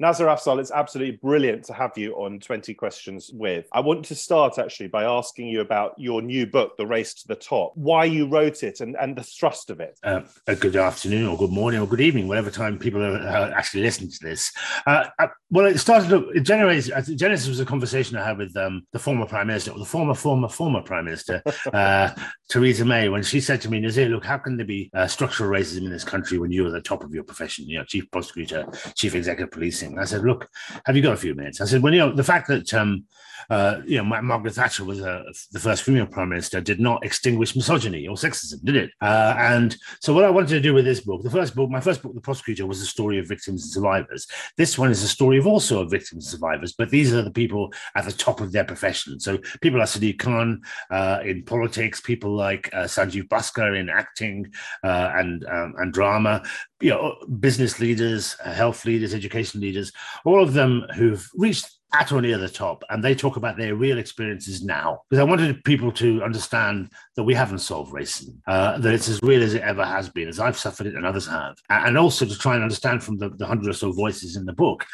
Nazir Afzal, it's absolutely brilliant to have you on 20 Questions with. I want to start actually by asking you about your new book, The Race to the Top, why you wrote it and, and the thrust of it. Uh, good afternoon or good morning or good evening, whatever time people are uh, actually listening to this. Uh, uh well, it started, it generated, Genesis was a conversation I had with um, the former Prime Minister, or the former, former, former Prime Minister, uh, Theresa May, when she said to me, Nazir, look, how can there be uh, structural racism in this country when you're at the top of your profession, you know, chief prosecutor, chief executive policing? I said, look, have you got a few minutes? I said, well, you know, the fact that, um, uh, you know, Margaret Thatcher was uh, the first female prime minister did not extinguish misogyny or sexism, did it? Uh, and so what I wanted to do with this book, the first book, my first book, The Prosecutor, was a story of victims and survivors. This one is a story of also of victims and survivors, but these are the people at the top of their profession. So people like Sadiq Khan uh, in politics, people like uh, Sanjeev Bhaskar in acting uh, and um, and drama, you know, business leaders, health leaders, education leaders, all of them who've reached at or near the top, and they talk about their real experiences now. Because I wanted people to understand that we haven't solved racism, uh, that it's as real as it ever has been, as I've suffered it and others have, and also to try and understand from the, the hundred or so voices in the book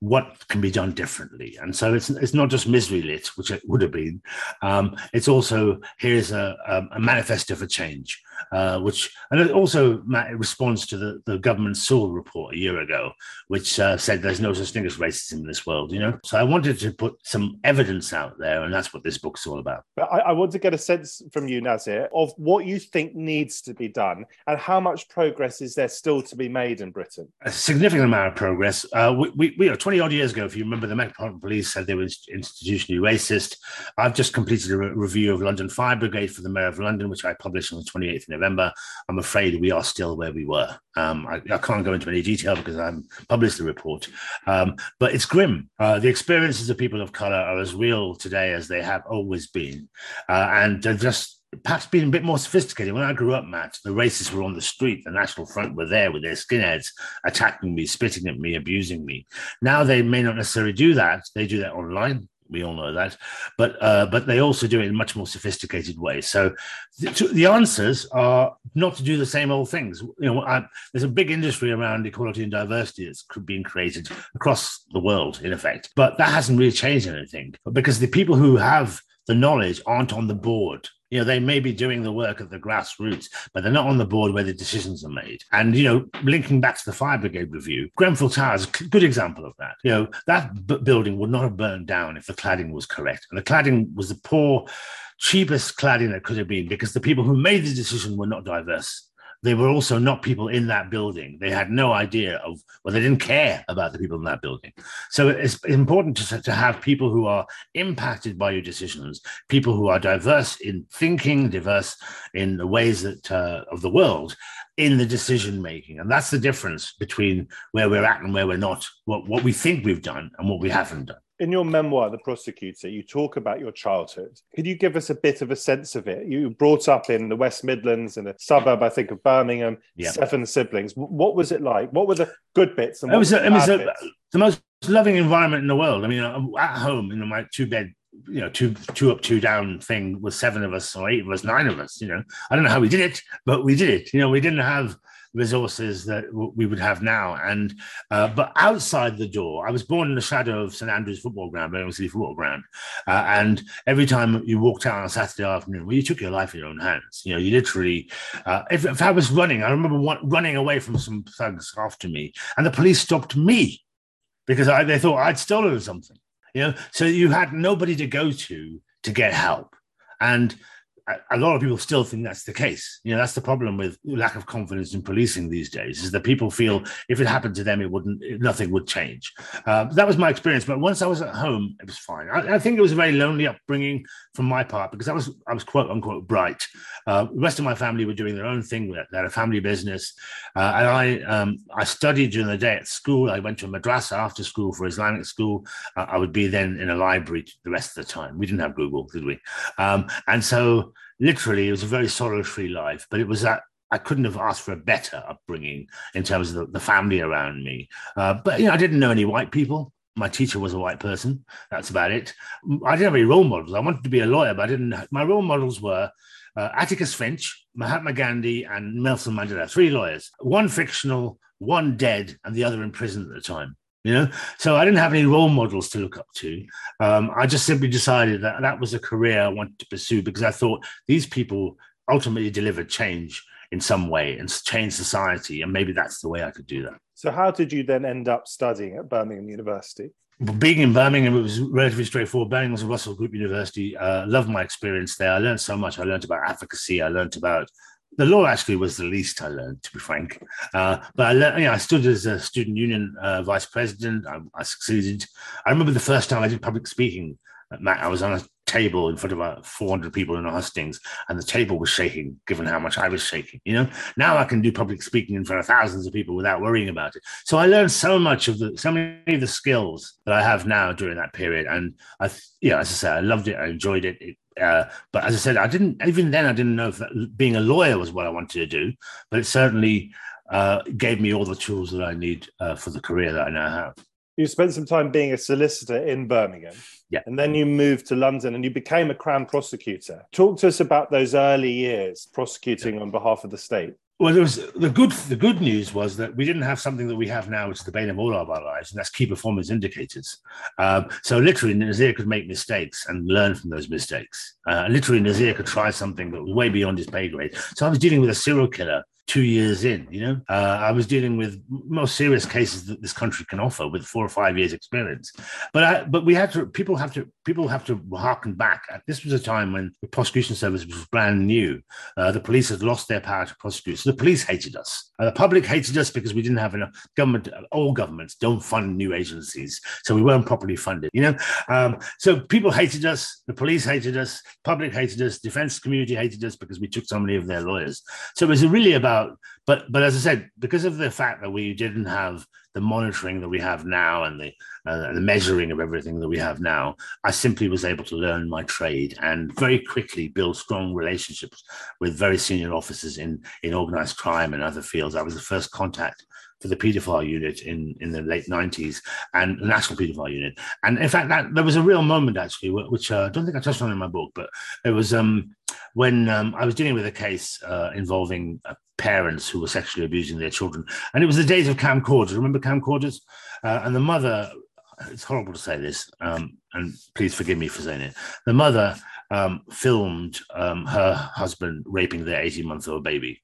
what can be done differently. And so it's it's not just misery lit, which it would have been. Um, it's also here's a, a, manifesto for change, uh, which and it also responds to the, the government Sewell report a year ago, which uh, said there's no such thing as racism in this world. You know, so I wanted to put some evidence out there, and that's what this book's all about. I, I want to get a sense from you, Nazir, of what you think needs to be done, and how much progress is there still to be made in Britain. A significant amount of progress. Uh, we, we, we are 20 odd years ago, if you remember, the Metropolitan Police said they were institutionally racist. I've just completed a re- review of London Fire Brigade for the Mayor of London, which I published on the 28th November. I'm afraid we are still where we were. Um, I, I, can't go into any detail because I haven't published the report, um, but it's grim. Uh, the experiences of people of color are as real today as they have always been. Uh, and they're just perhaps being a bit more sophisticated. When I grew up, Matt, the racists were on the street. The National Front were there with their skinheads attacking me, spitting at me, abusing me. Now they may not necessarily do that. They do that online. We all know that, but uh, but they also do it in much more sophisticated ways. So the, answers are not to do the same old things. You know, I, there's a big industry around equality and diversity that's being created across the world, in effect, but that hasn't really changed anything because the people who have the knowledge aren't on the board. You know, they may be doing the work at the grassroots, but they're not on the board where the decisions are made. And, you know, linking back to the fire brigade review, Grenfell Tower is a good example of that. You know, that b- building would not have burned down if the cladding was correct. And the cladding was the poor, cheapest cladding that could have been because the people who made the decision were not diverse they were also not people in that building. They had no idea of, well, they didn't care about the people in that building. So it's important to, to have people who are impacted by your decisions, people who are diverse in thinking, diverse in the ways that uh, of the world in the decision making. And that's the difference between where we're at and where we're not, what, what we think we've done and what we haven't done in your memoir, The Prosecutor, you talk about your childhood. Could you give us a bit of a sense of it? You brought up in the West Midlands, in a suburb, I think, of Birmingham, seven siblings. What was it like? What were the good bits? And it was, a, it was a, the most loving environment in the world. I mean, uh, at home in my two bed you know, two two up, two down thing with seven of us or eight of us, nine of us. You know, I don't know how we did it, but we did it. You know, we didn't have resources that we would have now. And uh, but outside the door, I was born in the shadow of St Andrews Football Ground, Birmingham City Football Ground, uh, and every time you walked out on a Saturday afternoon, well, you took your life in your own hands. You know, you literally. Uh, if, if I was running, I remember one, running away from some thugs after me, and the police stopped me because I, they thought I'd stolen something. You know, so you had nobody to go to to get help, and a lot of people still think that's the case. You know, that's the problem with lack of confidence in policing these days is that people feel if it happened to them, it wouldn't, nothing would change. Uh, that was my experience. But once I was at home, it was fine. I, I, think it was a very lonely upbringing from my part because I was, I was quote unquote bright. Uh, the rest of my family were doing their own thing. They had a family business. Uh, and I, um, I studied during the day at school. I went to a madrasa after school for Islamic school. Uh, I would be then in a library the rest of the time. We didn't have Google, did we? Um, and so, literally, it was a very solitary life, but it was that I couldn't have asked for a better upbringing in terms of the, the family around me. Uh, but you know, I didn't know any white people. My teacher was a white person. That's about it. I didn't have any role models. I wanted to be a lawyer, but I didn't. My role models were uh, Atticus Finch, Mahatma Gandhi, and Nelson Mandela. Three lawyers. One fictional, one dead, and the other in prison at the time. You know, so I didn't have any role models to look up to. Um, I just simply decided that that was a career I wanted to pursue because I thought these people ultimately delivered change in some way and change society, and maybe that's the way I could do that. So, how did you then end up studying at Birmingham University? being in Birmingham, it was relatively straightforward. Birmingham was a Russell Group University. Uh, loved my experience there. I learned so much. I learned about advocacy. I learned about the law. Actually, was the least I learned, to be frank. Uh, but I, learned, you know, I stood as a student union uh, vice president. I, I, succeeded. I remember the first time I did public speaking. Matt, I was on a table in front of about 400 people in hustings and the table was shaking given how much i was shaking you know now i can do public speaking in front of thousands of people without worrying about it so i learned so much of the so many of the skills that i have now during that period and i you know as i said i loved it i enjoyed it, it uh, but as i said i didn't even then i didn't know if being a lawyer was what i wanted to do but it certainly uh, gave me all the tools that i need uh, for the career that i now have you spent some time being a solicitor in Birmingham. Yeah. And then you moved to London and you became a Crown prosecutor. Talk to us about those early years prosecuting yeah. on behalf of the state. Well, there was the good. The good news was that we didn't have something that we have now, which is the bane of all of our lives, and that's key performance indicators. Um, so literally, Nazir could make mistakes and learn from those mistakes. Uh, literally, Nazir could try something that was way beyond his pay grade. So I was dealing with a serial killer two years in. You know, uh, I was dealing with most serious cases that this country can offer with four or five years experience. But I, but we had to. People have to. People have to harken back. This was a time when the prosecution service was brand new. Uh, the police had lost their power to prosecute. So the police hated us. Uh, the public hated us because we didn't have enough government. All governments don't fund new agencies, so we weren't properly funded. You know, um, so people hated us. The police hated us. Public hated us. Defense community hated us because we took so many of their lawyers. So it was really about about but but as i said because of the fact that we didn't have the monitoring that we have now and the uh, the measuring of everything that we have now i simply was able to learn my trade and very quickly build strong relationships with very senior officers in in organized crime and other fields. I was the first contact for the paedophile unit in, in the late 90s and the national paedophile unit. And in fact, that there was a real moment actually, which uh, I don't think I touched on in my book, but it was um, when um, I was dealing with a case uh, involving uh, parents who were sexually abusing their children. And it was the days of camcorders. Remember camcorders? Uh, and the mother, it's horrible to say this, um, and please forgive me for saying it. The mother um, filmed um, her husband raping their 18 month old baby.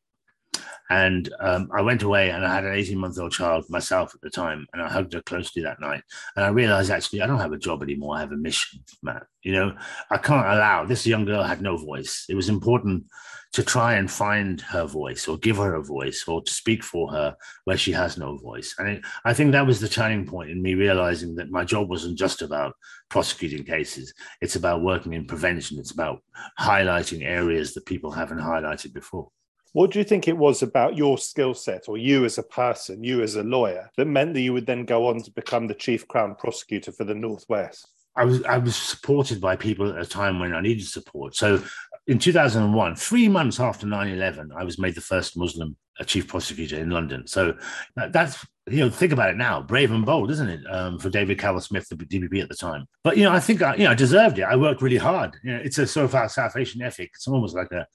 And um, I went away and I had an 18 month old child myself at the time. And I hugged her closely that night. And I realized actually, I don't have a job anymore. I have a mission, Matt. You know, I can't allow this young girl had no voice. It was important to try and find her voice or give her a voice or to speak for her where she has no voice. And it, I think that was the turning point in me realizing that my job wasn't just about prosecuting cases, it's about working in prevention, it's about highlighting areas that people haven't highlighted before. What do you think it was about your skill set or you as a person, you as a lawyer, that meant that you would then go on to become the chief crown prosecutor for the Northwest? I was I was supported by people at a time when I needed support. So in 2001, three months after 9-11, I was made the first Muslim chief prosecutor in London. So that's you know think about it now, brave and bold, isn't it? Um, for David Calvert-Smith, the DPP at the time. But you know, I think I you know I deserved it. I worked really hard. You know, it's a sort of South Asian ethic. It's almost like a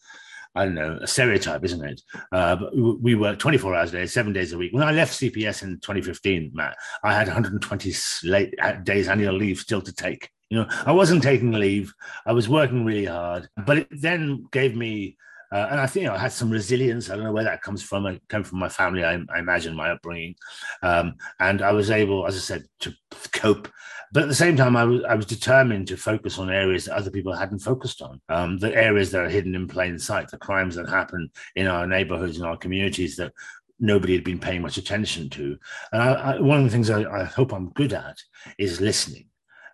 I don't know, a stereotype, isn't it? Uh, but we work 24 hours a day, seven days a week. When I left CPS in 2015, Matt, I had 120 late uh, days annual leave still to take. You know, I wasn't taking leave. I was working really hard, but it then gave me uh, and I think you know, I had some resilience. I don't know where that comes from. It came from my family, I, I imagine, my upbringing. Um, and I was able, as I said, to cope but at the same time, I was I was determined to focus on areas that other people hadn't focused on. Um, the areas that are hidden in plain sight, the crimes that happen in our neighborhoods and our communities that nobody had been paying much attention to. And I, I, one of the things I, I, hope I'm good at is listening.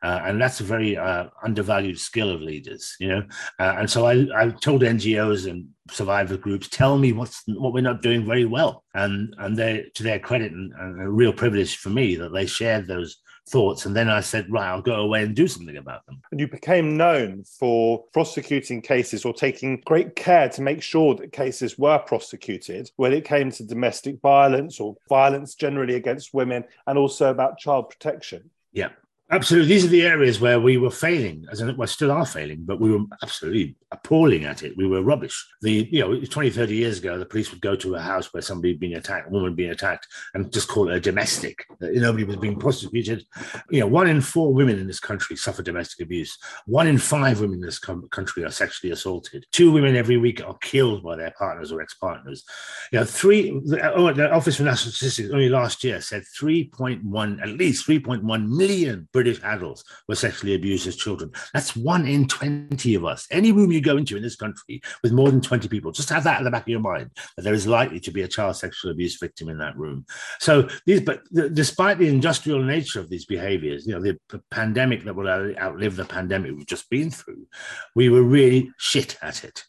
Uh, and that's a very uh, undervalued skill of leaders, you know. Uh, and so I, I told NGOs and survivor groups, tell me what's what we're not doing very well. And and they, to their credit and, and a real privilege for me that they shared those thoughts. And then I said, right, I'll go away and do something about them. And you became known for prosecuting cases or taking great care to make sure that cases were prosecuted when it came to domestic violence or violence generally against women and also about child protection. Yeah. Absolutely. These are the areas where we were failing, as in, well, still are failing, but we were absolutely appalling at it. We were rubbish. The, you know, 20, 30 years ago, the police would go to a house where somebody had been attacked, a woman being attacked, and just call it a domestic. Uh, nobody was being prosecuted. You know, one in four women in this country suffer domestic abuse. One in five women in this country are sexually assaulted. Two women every week are killed by their partners or ex-partners. You know, three, the, oh, Office for National Statistics only last year said 3.1, at least 3.1 million British adults were sexually abused as children. That's one in 20 of us. Any room you go into in this country with more than 20 people, just have that in the back of your mind that there is likely to be a child sexual abuse victim in that room. So these, but despite the industrial nature of these behaviors, you know, the, the pandemic that will outlive the pandemic we've just been through, we were really shit at it.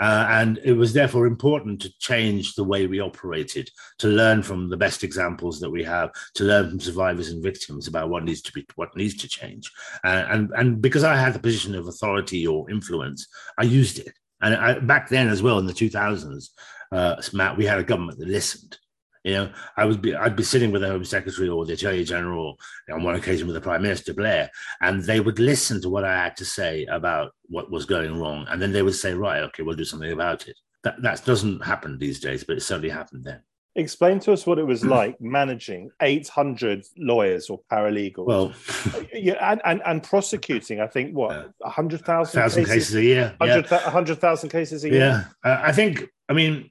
Uh, and it was therefore important to change the way we operated, to learn from the best examples that we have, to learn from survivors and victims about what needs to be what needs to change. Uh, and and because I had the position of authority or influence, I used it. And I, back then as well in the 2000s, uh, Matt, we had a government that listened. You know, I would be I'd be sitting with the Home Secretary or the Attorney General on one occasion with the Prime Minister Blair, and they would listen to what I had to say about what was going wrong, and then they would say, "Right, okay, we'll do something about it." That that doesn't happen these days, but it certainly happened then. Explain to us what it was like managing 800 lawyers or paralegals. Well, yeah, and, and, and prosecuting, I think, what, 100,000 cases, cases, a year? 100,000 yeah. cases a year? Yeah. Uh, I think, I mean,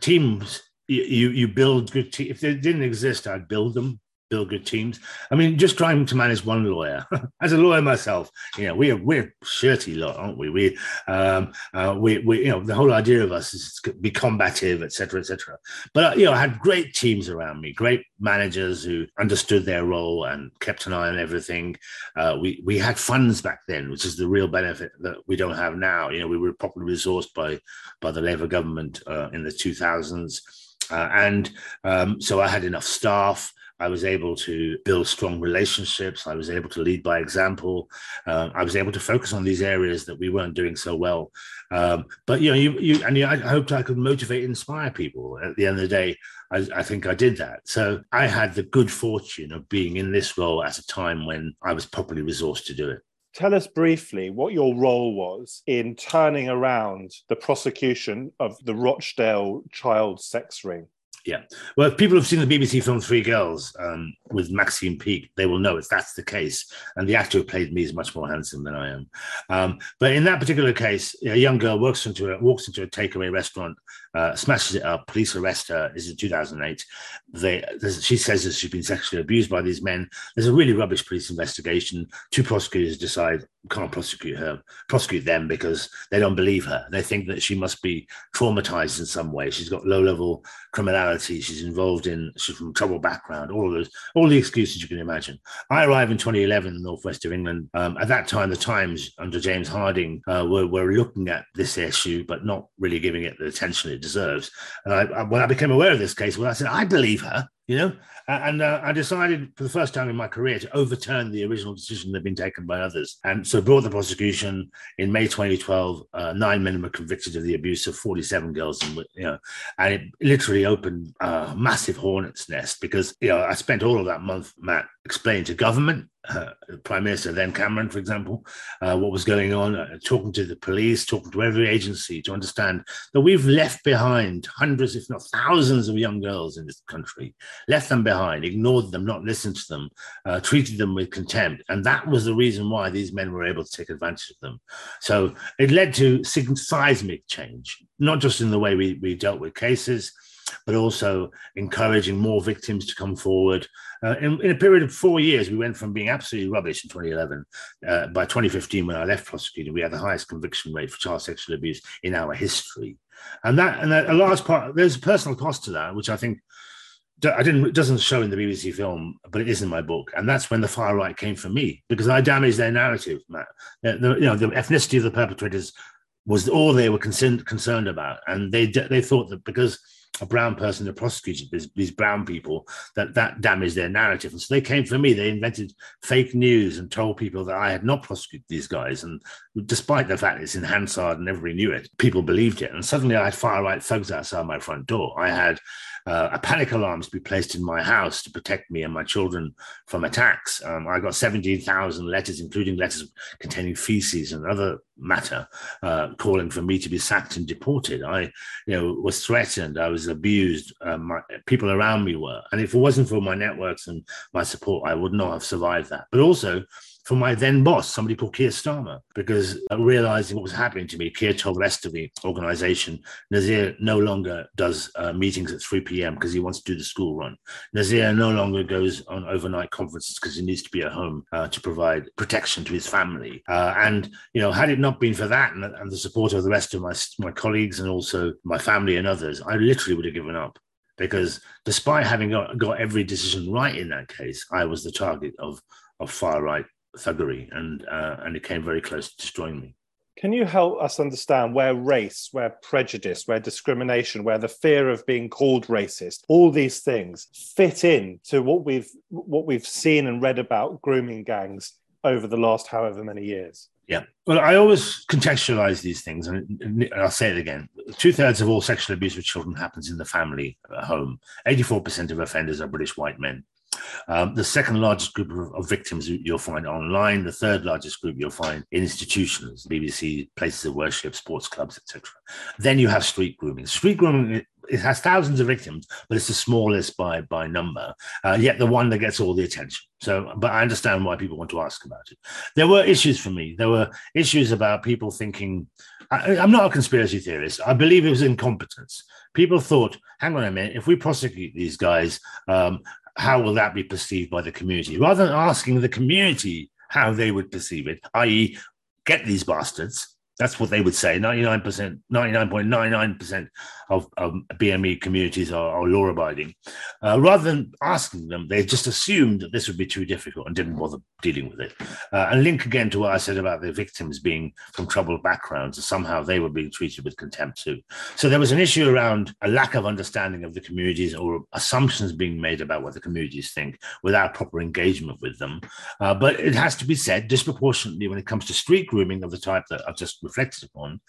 teams you you build good teams. If they didn't exist, I'd build them, build good teams. I mean, just trying to manage one lawyer. As a lawyer myself, you know, we're we're shirty lot, aren't we? We um uh, we we you know the whole idea of us is to be combative, etc., etc. But you know, I had great teams around me, great managers who understood their role and kept an eye on everything. Uh, we we had funds back then, which is the real benefit that we don't have now. You know, we were properly resourced by by the Labour government uh, in the two thousands. Uh, and um, so I had enough staff. I was able to build strong relationships. I was able to lead by example. Um, I was able to focus on these areas that we weren't doing so well. Um, but you know, you, you and you, I hoped I could motivate, inspire people. At the end of the day, I, I, think I did that. So I had the good fortune of being in this role at a time when I was properly resourced to do it. Tell us briefly what your role was in turning around the prosecution of the Rochdale child sex ring. Yeah. Well, if people have seen the BBC film Three Girls um, with Maxine Peake, they will know if that's the case. And the actor who played me is much more handsome than I am. Um, but in that particular case, a young girl walks into a, walks into a takeaway restaurant, uh, smashes it up. Police arrest her. This is 2008. They, she says that she's been sexually abused by these men. There's a really rubbish police investigation. Two prosecutors decide can't prosecute her, prosecute them because they don't believe her. They think that she must be traumatized in some way. She's got low level criminality. She's involved in, she's from troubled background, all of those, all the excuses you can imagine. I arrived in 2011 in the northwest of England. Um, at that time, the Times under James Harding uh, were, were looking at this issue, but not really giving it the attention it deserves. And I, I, when I became aware of this case, well, I said, I believe her you know and uh, i decided for the first time in my career to overturn the original decision that had been taken by others and so brought the prosecution in may 2012 uh, nine men were convicted of the abuse of 47 girls and you know and it literally opened a massive hornet's nest because you know i spent all of that month matt explaining to government uh, Prime Minister then Cameron, for example, uh, what was going on, uh, talking to the police, talking to every agency to understand that we've left behind hundreds, if not thousands, of young girls in this country, left them behind, ignored them, not listened to them, uh, treated them with contempt, and that was the reason why these men were able to take advantage of them. So it led to seismic change, not just in the way we, we dealt with cases but also encouraging more victims to come forward. Uh, in, in, a period of four years, we went from being absolutely rubbish in 2011. Uh, by 2015, when I left prosecuting, we had the highest conviction rate for child sexual abuse in our history. And that, and a large part, there's a personal cost to that, which I think I didn't. It doesn't show in the BBC film, but it is in my book, and that's when the far right came for me because I damaged their narrative. Matt, the, the, you know, the ethnicity of the perpetrators was all they were concerned concerned about, and they they thought that because a brown person that prosecuted these, these brown people that that damaged their narrative. And so they came for me. They invented fake news and told people that i had not prosecuted these guys. And despite the fact it's in hansard and everybody knew it people believed it. And suddenly i had far right thugs outside my front door. I had uh, a panic alarms to be placed in my house to protect me and my children from attacks. Um, I got 17,000 letters, including letters containing feces and other matter, uh, calling for me to be sacked and deported. I, you know, was threatened. I was abused. Uh, my, people around me were, and if it wasn't for my networks and my support, I would not have survived that. But also, from my then boss, somebody called Keir Starmer, because realizing what was happening to me, Keir told the rest of the organization, Nazir no longer does uh, meetings at 3 p.m. because he wants to do the school run. Nazir no longer goes on overnight conferences because he needs to be at home uh, to provide protection to his family. Uh, and, you know, had it not been for that and, and the support of the rest of my, my colleagues and also my family and others, I literally would have given up because despite having got, got every decision right in that case, I was the target of, of far right thuggery, and uh, and it came very close to destroying me. Can you help us understand where race, where prejudice, where discrimination, where the fear of being called racist, all these things fit in to what we've what we've seen and read about grooming gangs over the last however many years? Yeah. Well, I always contextualize these things, and I'll say it again. Two thirds of all sexual abuse of children happens in the family at home. 84% of offenders are British white men. Um, the second largest group of, of, victims you'll find online. The third largest group you'll find in institutions, BBC, places of worship, sports clubs, etc. Then you have street grooming. Street grooming it has thousands of victims, but it's the smallest by by number. Uh, yet the one that gets all the attention. So, but I understand why people want to ask about it. There were issues for me. There were issues about people thinking. I'm not a conspiracy theorist. I believe it was incompetence. People thought, hang on a minute, if we prosecute these guys, um, how will that be perceived by the community? Rather than asking the community how they would perceive it, i.e., get these bastards, that's what they would say. 99%, 99.99% of, of BME communities are, are law abiding. Uh, rather than asking them, they just assumed that this would be too difficult and didn't bother dealing with it. Uh, and link again to what I said about the victims being from troubled backgrounds, and somehow they were being treated with contempt too. So there was an issue around a lack of understanding of the communities or assumptions being made about what the communities think without proper engagement with them. Uh, but it has to be said disproportionately when it comes to street grooming of the type that I've just reflected upon,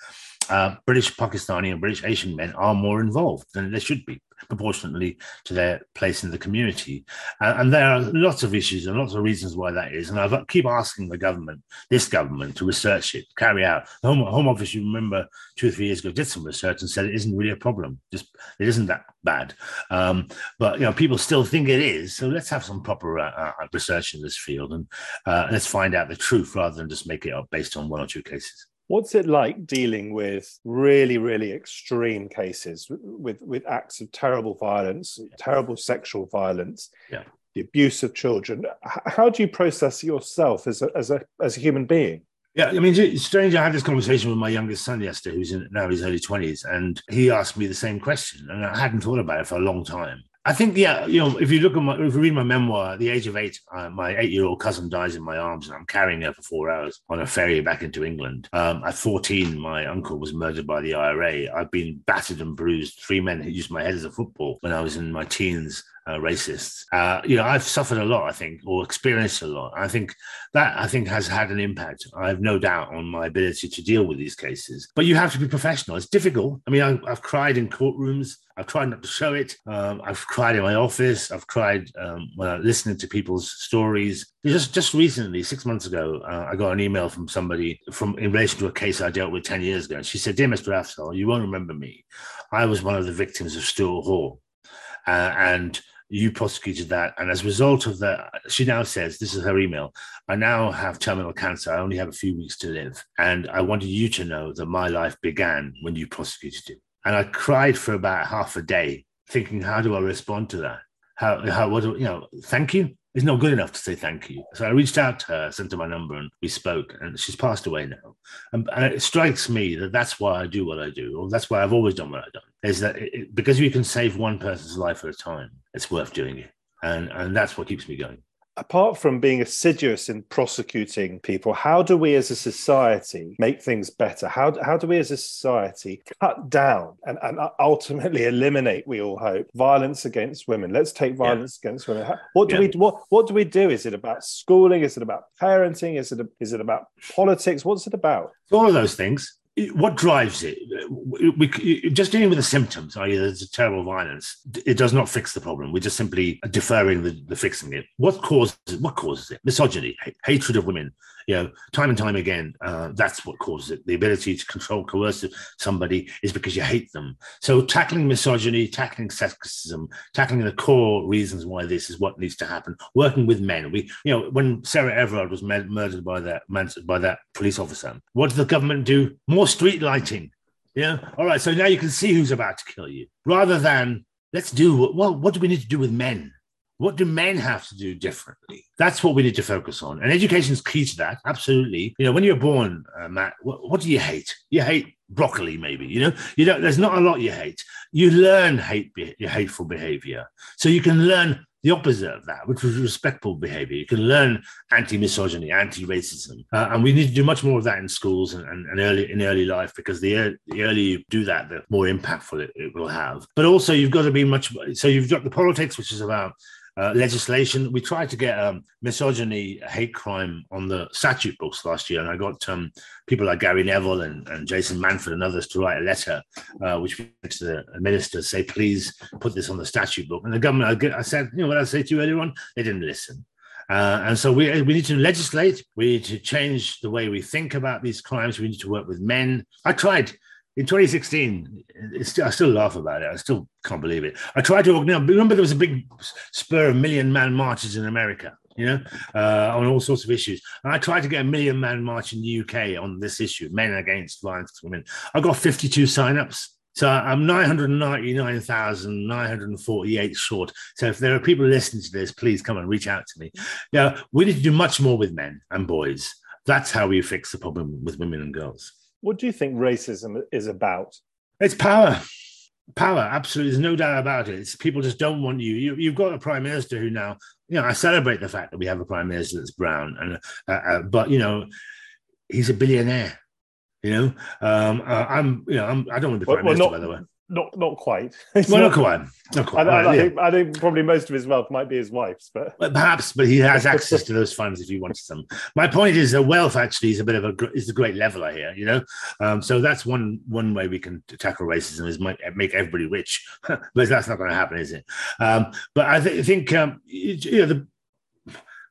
uh, British Pakistani and British Asian men are more involved than they should be proportionately to their place in the community. Uh, and there are lots of issues and lots of reasons why that is. And I keep asking the government, this government, to research it, carry out. The Home, Home Office, you remember, two or three years ago, did some research and said it isn't really a problem. Just it isn't that bad. Um, but you know, people still think it is. So let's have some proper uh, uh, research in this field and uh, let's find out the truth rather than just make it up based on one or two cases. What's it like dealing with really, really extreme cases with, with acts of terrible violence, terrible sexual violence, yeah. the abuse of children? How do you process yourself as a, as a, as a human being? Yeah, I mean, it's strange. I had this conversation with my youngest son yesterday, who's in, now his early 20s, and he asked me the same question. And I hadn't thought about it for a long time. I think, yeah, you know, if you look at my, if you read my memoir, at the age of eight, uh, my eight-year-old cousin dies in my arms, and I'm carrying her for four hours on a ferry back into England. Um, at 14, my uncle was murdered by the IRA. I've been battered and bruised. Three men used my head as a football when I was in my teens uh, racists. Uh, you know, I've suffered a lot, I think, or experienced a lot. I think that I think has had an impact. I have no doubt on my ability to deal with these cases. But you have to be professional. It's difficult. I mean, I, have cried in courtrooms. I've tried not to show it. Um, I've cried in my office. I've cried um, when listening to people's stories. Just just recently, six months ago, uh, I got an email from somebody from in relation to a case I dealt with ten years ago. She said, "Dear Mr. Afzal, you won't remember me. I was one of the victims of Stuart Hall, uh, and." You prosecuted that. And as a result of that, she now says, this is her email, I now have terminal cancer. I only have a few weeks to live. And I wanted you to know that my life began when you prosecuted it. And I cried for about half a day, thinking, how do I respond to that? How, how, what do, you know, thank you is not good enough to say thank you. So I reached out to her, sent her my number, and we spoke. And she's passed away now. And, and it strikes me that that's why I do what I do, or that's why I've always done what I've done. Is that it, because you can save one person's life at a time, it's worth doing it, and and that's what keeps me going apart from being assiduous in prosecuting people, how do we as a society make things better? How, how do we as a society cut down and, and ultimately eliminate, we all hope, violence against women? Let's take violence yeah. against women. What do yeah. we what what do we do? Is it about schooling? Is it about parenting? Is it is it about politics? What's it about? It's all of those things. What drives it? We, just dealing with the symptoms, i.e., there's a terrible violence, it does not fix the problem. We're just simply deferring the, the fixing it. What causes it? What causes it? Misogyny, hatred of women. You know, time and time again, uh, that's what causes it. The ability to control, coerce somebody is because you hate them. So tackling misogyny, tackling sexism, tackling the core reasons why this is what needs to happen. Working with men. We, you know, when Sarah Everard was murdered by that man, by that police officer, what did the government do? More street lighting. Yeah. All right. So now you can see who's about to kill you, rather than let's do well. What do we need to do with men? What do men have to do differently? That's what we need to focus on. And education is key to that. Absolutely. You know, when you're born, uh, Matt, what, what, do you hate? You hate broccoli, maybe. You know, you don't. There's not a lot you hate. You learn hate, your hateful behavior, so you can learn the opposite of that, which was respectful behavior. You can learn anti-misogyny, anti-racism, uh, and we need to do much more of that in schools and, and, and early in early life because the, the earlier you do that, the more impactful it, it will have. But also, you've got to be much. So you've got the politics, which is about uh, legislation. We tried to get um, misogyny, hate crime on the statute books last year, and I got um, people like Gary Neville and, and, Jason Manford and others to write a letter, uh, which went to the minister, say, please put this on the statute book. And the government, I, said, you know what I said to you earlier on? They didn't listen. Uh, and so we, we need to legislate. We need to change the way we think about these crimes. We need to work with men. I tried in 2016, still, I still laugh about it. I still can't believe it. I tried to organize. Remember, there was a big spur of million man marches in America, you know, uh, on all sorts of issues. And I tried to get a million man march in the UK on this issue, men against violence against women. I got 52 signups. So I'm 999,948 short. So if there are people listening to this, please come and reach out to me. Yeah, we need to do much more with men and boys. That's how we fix the problem with women and girls. What do you think racism is about? It's power. Power, absolutely. There's no doubt about it. It's people just don't want you. you. You've got a prime minister who now, you know, I celebrate the fact that we have a prime minister that's brown, and uh, uh, but you know, he's a billionaire. You know, um, uh, I'm, you know, I'm, I don't want to be prime well, minister, not, by the way. Not not quite. well, not, quite. Not quite. I, I, I, think, I, think, probably most of his wealth might be his wife's, but well, perhaps. But he has access to those funds if he wants them. My point is that wealth actually is a bit of a is a great leveler here. You know, um, so that's one one way we can tackle racism is make, make everybody rich, but that's not going to happen, is it? Um, but I th- think um, you know the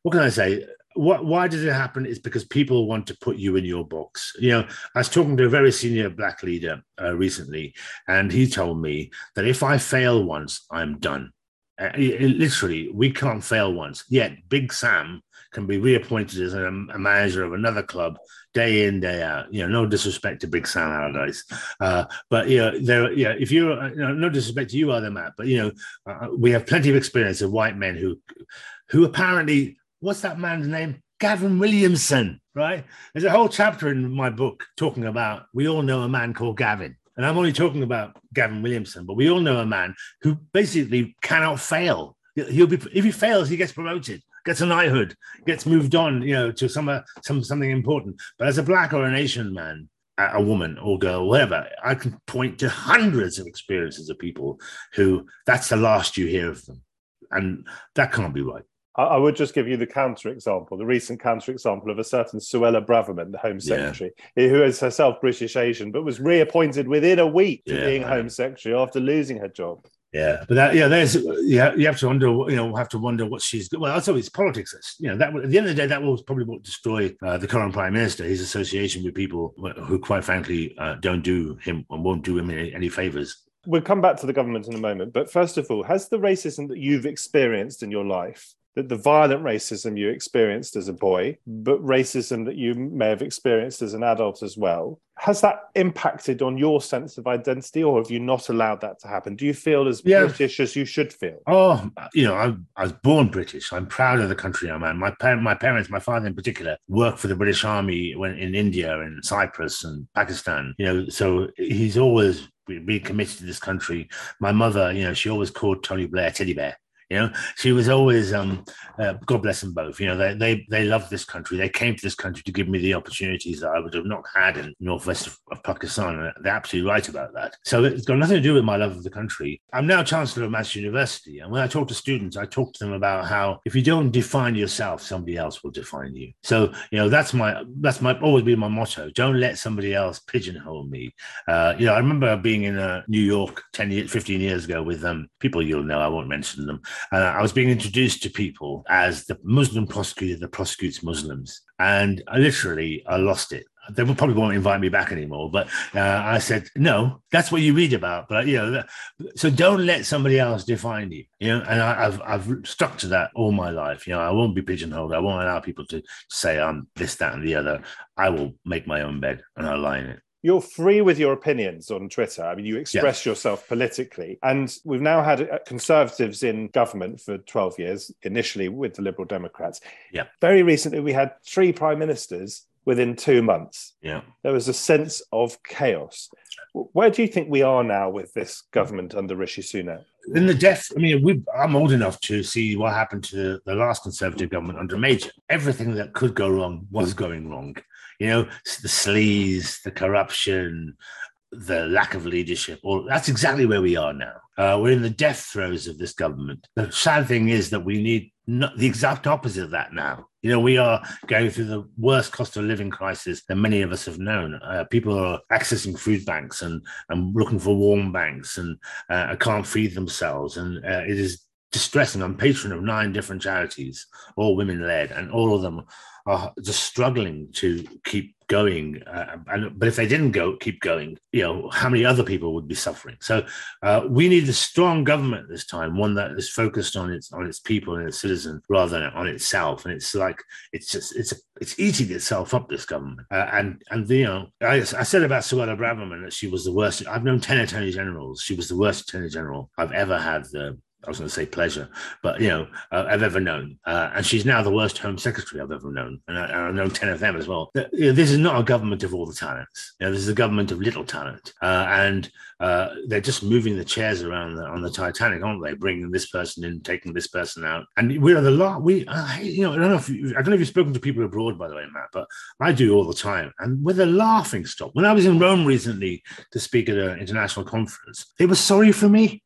what can I say? What, why does it happen is because people want to put you in your box. You know, I was talking to a very senior black leader uh, recently, and he told me that if I fail once, I'm done. Uh, it, literally, we can't fail once. Yet, Big Sam can be reappointed as a, a, manager of another club day in day out. You know, no disrespect to Big Sam Allardyce, uh, but you know, there. Yeah, if you're uh, you know, no disrespect to you either, Matt, but you know, uh, we have plenty of experience of white men who, who apparently what's that man's name? Gavin Williamson, right? There's a whole chapter in my book talking about we all know a man called Gavin. And I'm only talking about Gavin Williamson, but we all know a man who basically cannot fail. He'll be if he fails, he gets promoted, gets a knighthood, gets moved on, you know, to some some something important. But as a black or an Asian man, a woman or girl, whatever, I can point to hundreds of experiences of people who that's the last you hear of them, and that can't be right. I, would just give you the counter example, the recent counter example of a certain Suella Braverman, the Home Secretary, yeah. who is herself British Asian, but was reappointed within a week to yeah, being Home Secretary after losing her job. Yeah, but that, yeah, there's yeah, you have to wonder, you know, have to wonder what she's. Well, also it's politics. You know, that at the end of the day, that will probably destroy uh, the current prime minister. His association with people who, quite frankly, uh, don't do him and won't do him any, any favors. We'll come back to the government in a moment, but first of all, has the racism that you've experienced in your life that the violent racism you experienced as a boy, but racism that you may have experienced as an adult as well, has that impacted on your sense of identity, or have you not allowed that to happen? Do you feel as yeah. British as you should feel? Oh, you know, I, I, was born British. I'm proud of the country I'm in. My, par- my parents, my father in particular, worked for the British Army when in India and Cyprus and Pakistan. You know, so he's always been committed to this country. My mother, you know, she always called Tony Blair Teddy Bear You know, she was always, um, uh, God bless them both. You know, they, they they love this country. They came to this country to give me the opportunities that I would have not had in northwest of, of Pakistan. And they're absolutely right about that. So it's got nothing to do with my love of the country. I'm now Chancellor of Manchester University. And when I talk to students, I talk to them about how if you don't define yourself, somebody else will define you. So, you know, that's my, that's my, always been my motto. Don't let somebody else pigeonhole me. Uh, you know, I remember being in uh, New York 10 years, 15 years ago with um, people you'll know, I won't mention them. Uh, I was being introduced to people as the Muslim prosecutor that prosecutes Muslims. And I literally, I lost it they probably won't invite me back anymore. But uh, I said, no, that's what you read about. But you know, so don't let somebody else define you. You know, and I, have I've stuck to that all my life. You know, I won't be pigeonholed. I won't allow people to say I'm this, that, and the other. I will make my own bed and I'll lie in it you're free with your opinions on Twitter. I mean, you express yeah. yourself politically. And we've now had uh, conservatives in government for 12 years, initially with the Liberal Democrats. Yeah. Very recently, we had three prime ministers within two months. Yeah. There was a sense of chaos. Where do you think we are now with this government under Rishi Sunak? In the death, I mean, we, I'm old enough to see what happened to the last Conservative government under Major. Everything that could go wrong was going wrong you know, the sleaze, the corruption, the lack of leadership. All that's exactly where we are now. Uh, we're in the death throes of this government. The sad thing is that we need not the exact opposite of that now. You know, we are going through the worst cost of living crisis that many of us have known. Uh, people are accessing food banks and, and looking for warm banks and uh, can't feed themselves. And uh, it is distressing. I'm patron of nine different charities, all women led, and all of them are just struggling to keep going. Uh, and, but if they didn't go, keep going, you know, how many other people would be suffering? So uh, we need a strong government this time, one that is focused on its on its people and its citizens rather than on itself. And it's like it's just it's it's eating itself up. This government, uh, and and you know, I, I said about Suella Braverman that she was the worst. I've known ten attorney generals. She was the worst attorney general I've ever had the I was going to say pleasure, but you know, uh, I've ever known. Uh, and she's now the worst Home Secretary I've ever known, and I, have known ten of them as well. You know, this is not a government of all the talents. You know, this is a government of little talent, uh, and uh, they're just moving the chairs around the, on the Titanic, aren't they? Bringing this person in, taking this person out, and we're the lot. We, you know, I don't know if you, I don't know if you've spoken to people abroad, by the way, Matt, but I do all the time, and we're the laughing stock. When I was in Rome recently to speak at an international conference, they were sorry for me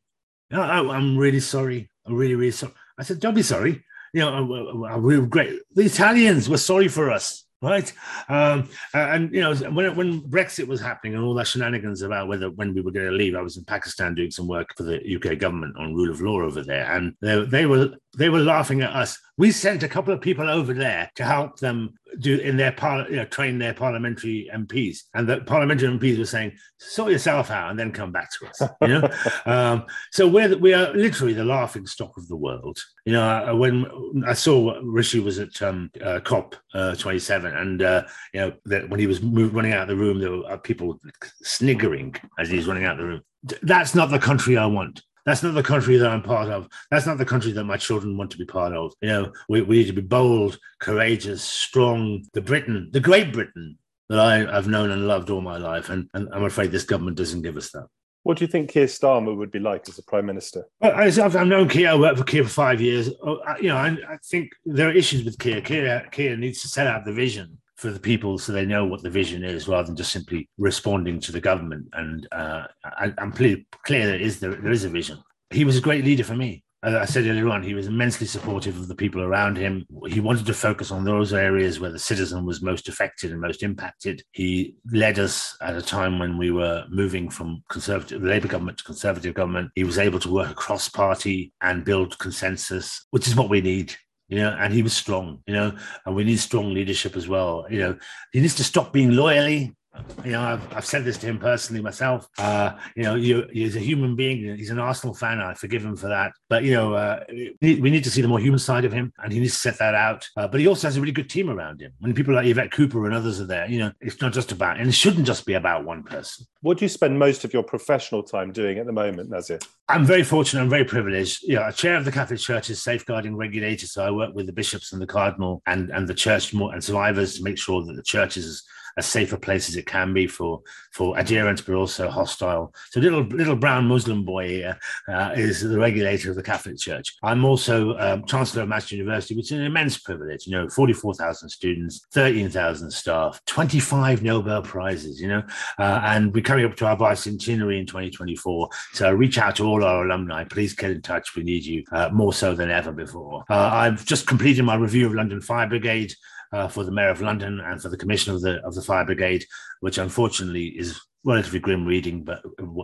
no, I, am really sorry. I'm really, really sorry. I said, don't be sorry. You know, I, I, we were great. The Italians were sorry for us right? Um, and you know, when when Brexit was happening and all that shenanigans about whether when we were going to leave, I was in Pakistan doing some work for the UK government on rule of law over there, and they, they were they were laughing at us. We sent a couple of people over there to help them do in their par, you know, train their parliamentary MPs, and the parliamentary MPs were saying, "Sort yourself out and then come back to us." You know, um, so we're we are literally the laughing stock of the world. You know, uh, when I saw Rishi was at um, uh, COP uh, 27, and uh, you know that when he was move, running out of the room, there were uh, people sniggering as he was running out of the room. That's not the country I want. That's not the country that I'm part of. That's not the country that my children want to be part of. You know, we, we need to be bold, courageous, strong. The Britain, the great Britain that I, have known and loved all my life. And, and I'm afraid this government doesn't give us that. What do you think Keir Starmer would be like as a prime minister? I, have known Keir. I worked for Keir for five years. Oh, you know, I, I, think there are issues with Keir. Keir. Keir needs to set out the vision for the people so they know what the vision is rather than just simply responding to the government. And uh, I, am clear, clear that is there, there is a vision. He was a great leader for me. As I said earlier on, he was immensely supportive of the people around him. He wanted to focus on those areas where the citizen was most affected and most impacted. He led us at a time when we were moving from conservative Labour government to conservative government. He was able to work across party and build consensus, which is what we need you know, and he was strong, you know, and we need strong leadership as well. You know, he needs to stop being loyally. You know, I've, I've said this to him personally myself. Uh, you know, you, he's a human being. He's an Arsenal fan. I forgive him for that. But, you know, uh, we need to see the more human side of him, and he needs to set that out. Uh, but he also has a really good team around him. When people like Yvette Cooper and others are there, you know, it's not just about, and it shouldn't just be about one person. What do you spend most of your professional time doing at the moment, Nazir? I'm very fortunate. I'm very privileged. You know, a chair of the Catholic Church is safeguarding regulator. So I work with the bishops and the cardinal and, and the church more and survivors to make sure that the church is as safe a place as it can be for for adherents, but also hostile. So little little brown Muslim boy here uh, is the regulator of the Catholic Church. I'm also um, Chancellor of Manchester University, which is an immense privilege. You know, 44,000 students, 13,000 staff, 25 Nobel prizes. You know, uh, and we're coming up to our bicentenary in 2024. So reach out to all our alumni. Please get in touch. We need you uh, more so than ever before. Uh, I've just completed my review of London Fire Brigade uh, for the Mayor of London and for the Commissioner of the of the Fire Brigade, which unfortunately is relatively grim reading, but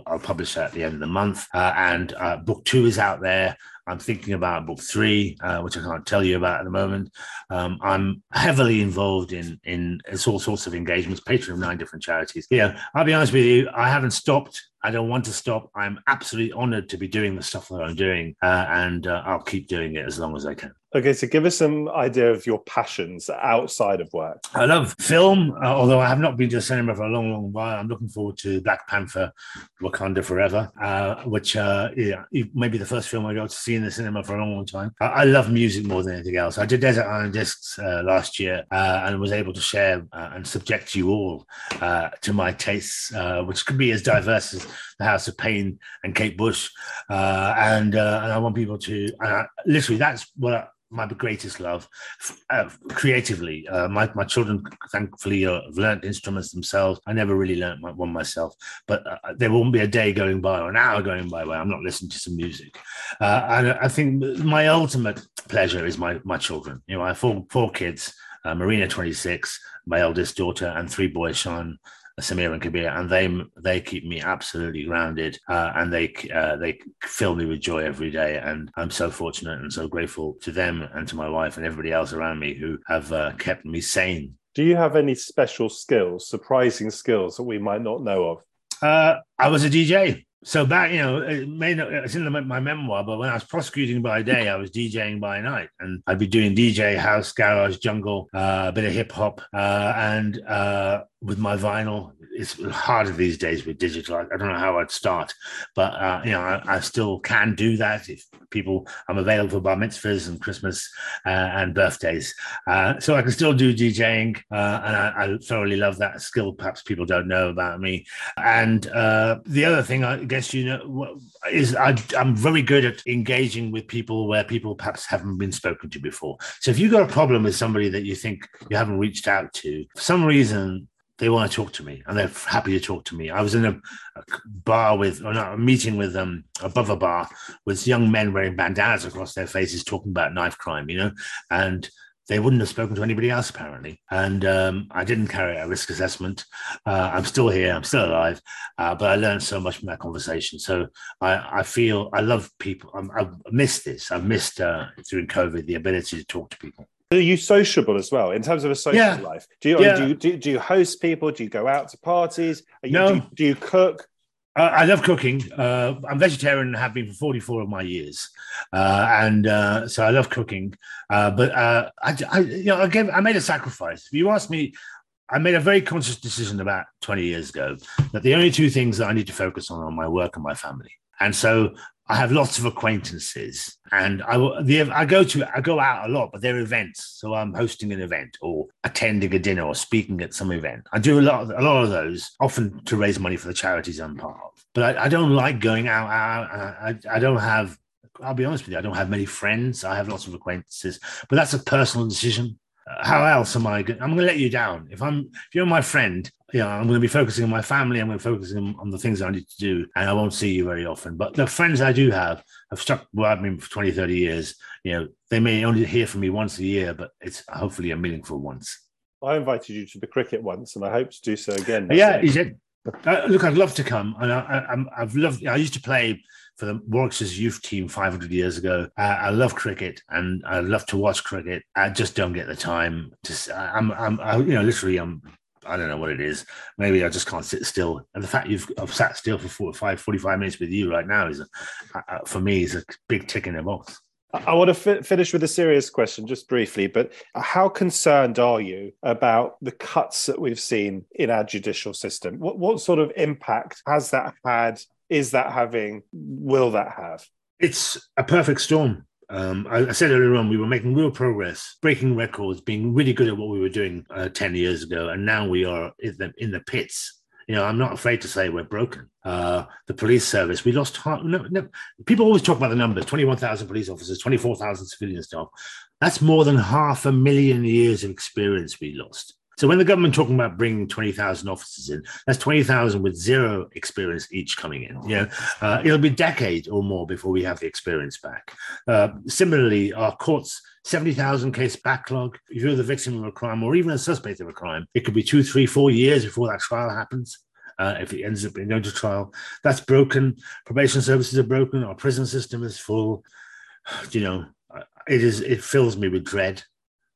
I'll publish that at the end of the month. Uh, and uh, book two is out there. I'm thinking about book three, uh, which I can't tell you about at the moment. Um, I'm heavily involved in in all sorts of engagements, patron of nine different charities. Yeah, I'll be honest with you, I haven't stopped. I don't want to stop. I'm absolutely honoured to be doing the stuff that I'm doing, uh, and uh, I'll keep doing it as long as I can. Okay, so give us some idea of your passions outside of work. I love film, uh, although I have not been to the cinema for a long, long while. I'm looking forward to Black Panther, Wakanda Forever, uh, which uh, yeah, maybe the first film I got to see in the cinema for a long, long time. I, I love music more than anything else. I did Desert Island Discs uh, last year uh, and was able to share uh, and subject you all to my tastes, which could be as diverse as the House of Pain and Kate Bush. and, and I want people to, literally, that's what I, my greatest love uh, creatively. Uh, my, my children, thankfully, uh, have learned instruments themselves. I never really learned one myself, but uh, there won't be a day going by or an hour going by where I'm not listening to some music. Uh, and I think my ultimate pleasure is my, my children. You know, I have four, four kids. Uh, Marina, 26, my eldest daughter, and three boys, Sean, Samir and Kabir, and they they keep me absolutely grounded, uh, and they uh, they fill me with joy every day. And I'm so fortunate and so grateful to them and to my wife and everybody else around me who have uh, kept me sane. Do you have any special skills, surprising skills that we might not know of? Uh, I was a DJ. So back, you know, it may not, it's in the, my memoir, but when I was prosecuting by day, I was DJing by night, and I'd be doing DJ, house, garage, jungle, uh, a bit of hip hop, uh, and uh, with my vinyl. It's harder these days with digital. I don't know how I'd start, but uh, you know, I, I, still can do that if people. I'm available for bar mitzvahs and Christmas uh, and birthdays, uh, so I can still do DJing, uh, and I, I, thoroughly love that skill. Perhaps people don't know about me. And uh, the other thing, I guess you know, is I, I'm very good at engaging with people where people perhaps haven't been spoken to before. So if you've got a problem with somebody that you think you haven't reached out to, for some reason they want to talk to me and they're happy to talk to me. I was in a, a bar with, or not, a meeting with them um, above a bar with young men wearing bandanas across their faces talking about knife crime, you know, and they wouldn't have spoken to anybody else apparently. And um, I didn't carry a risk assessment. Uh, I'm still here, I'm still alive, uh, but I learned so much from that conversation. So I, I feel I love people. i have missed this. I've missed uh, during COVID the ability to talk to people. Are you sociable as well in terms of a social yeah. life? Do you, yeah. do you, do, do you host people? Do you go out to parties? You, no. Do you, do you cook? Uh, I love cooking. Uh, I'm vegetarian and have been for 44 of my years, uh, and uh, so I love cooking. Uh, but uh, I, I, you know, I, gave, I made a sacrifice. If you ask me, I made a very conscious decision about 20 years ago that the only two things that I need to focus on are my work and my family. And so I have lots of acquaintances, and I I go to I go out a lot, but they're events. So I'm hosting an event, or attending a dinner, or speaking at some event. I do a lot of, a lot of those, often to raise money for the charities I'm part of. But I, I don't like going out. out I, I don't have. I'll be honest with you. I don't have many friends. I have lots of acquaintances, but that's a personal decision uh, how else am I? I'm going to let you down. If I'm, if you're my friend, you know, I'm going to be focusing on my family. I'm going to focus on, on the things I need to do, and I won't see you very often. But the friends I do have have stuck with me for 20, 30 years. You know, they may only hear from me once a year, but it's hopefully a meaningful once. I invited you to the cricket once, and I hope to do so again. Yeah, said, uh, "Look, I'd love to come." And I, I've loved. I used to play for the Warwickshire's youth team 500 years ago. Uh, I love cricket and I love to watch cricket. I just don't get the time. Just I'm, I'm, I, you know, literally, I'm. I don't know what it is. Maybe I just can't sit still. And the fact you've I've sat still for 45, 45 minutes with you right now is, a, for me, is a big tick in the box. I want to fi- finish with a serious question, just briefly. But how concerned are you about the cuts that we've seen in our judicial system? What, what sort of impact has that had is that having? Will that have? It's a perfect storm. Um, I, I, said earlier on we were making real progress, breaking records, being really good at what we were doing uh, ten years ago, and now we are in the in the pits. You know, I'm not afraid to say we're broken. Uh, the police service, we lost. No, no, people always talk about the numbers: twenty-one thousand police officers, twenty-four thousand civilian staff. That's more than half a million years of experience we lost. So when the government talking about bringing 20,000 officers in, that's 20,000 with zero experience each coming in. You know, uh, it'll be a decade or more before we have the experience back. Uh, similarly, our courts, 70,000 case backlog. If you're the victim of a crime or even a suspect of a crime, it could be two, three, four years before that trial happens. Uh, if it ends up being going to trial, that's broken. Probation services are broken. Our prison system is full. You know, it is. It fills me with dread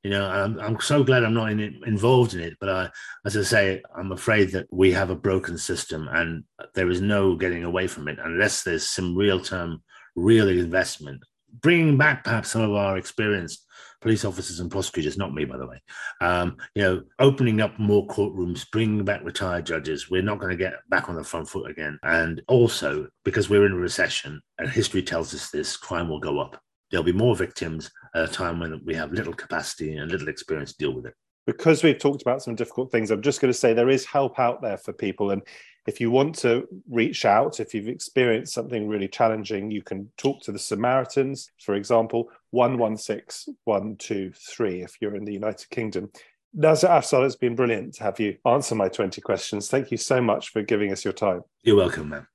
you know, I'm, I'm so glad I'm not in it, involved in it. But I, as I say, I'm afraid that we have a broken system and there is no getting away from it unless there's some real term, real investment. Bringing back perhaps some of our experienced police officers and prosecutors, not me, by the way. Um, you know, opening up more courtrooms, bringing back retired judges. We're not going to get back on the front foot again. And also, because we're in a recession, and history tells us this, crime will go up there'll be more victims at a time when we have little capacity and little experience to deal with it. Because we've talked about some difficult things, I'm just going to say there is help out there for people. And if you want to reach out, if you've experienced something really challenging, you can talk to the Samaritans, for example, 116 123 if you're in the United Kingdom. Nazir Afzal, it's been brilliant to have you answer my 20 questions. Thank you so much for giving us your time. You're welcome, man.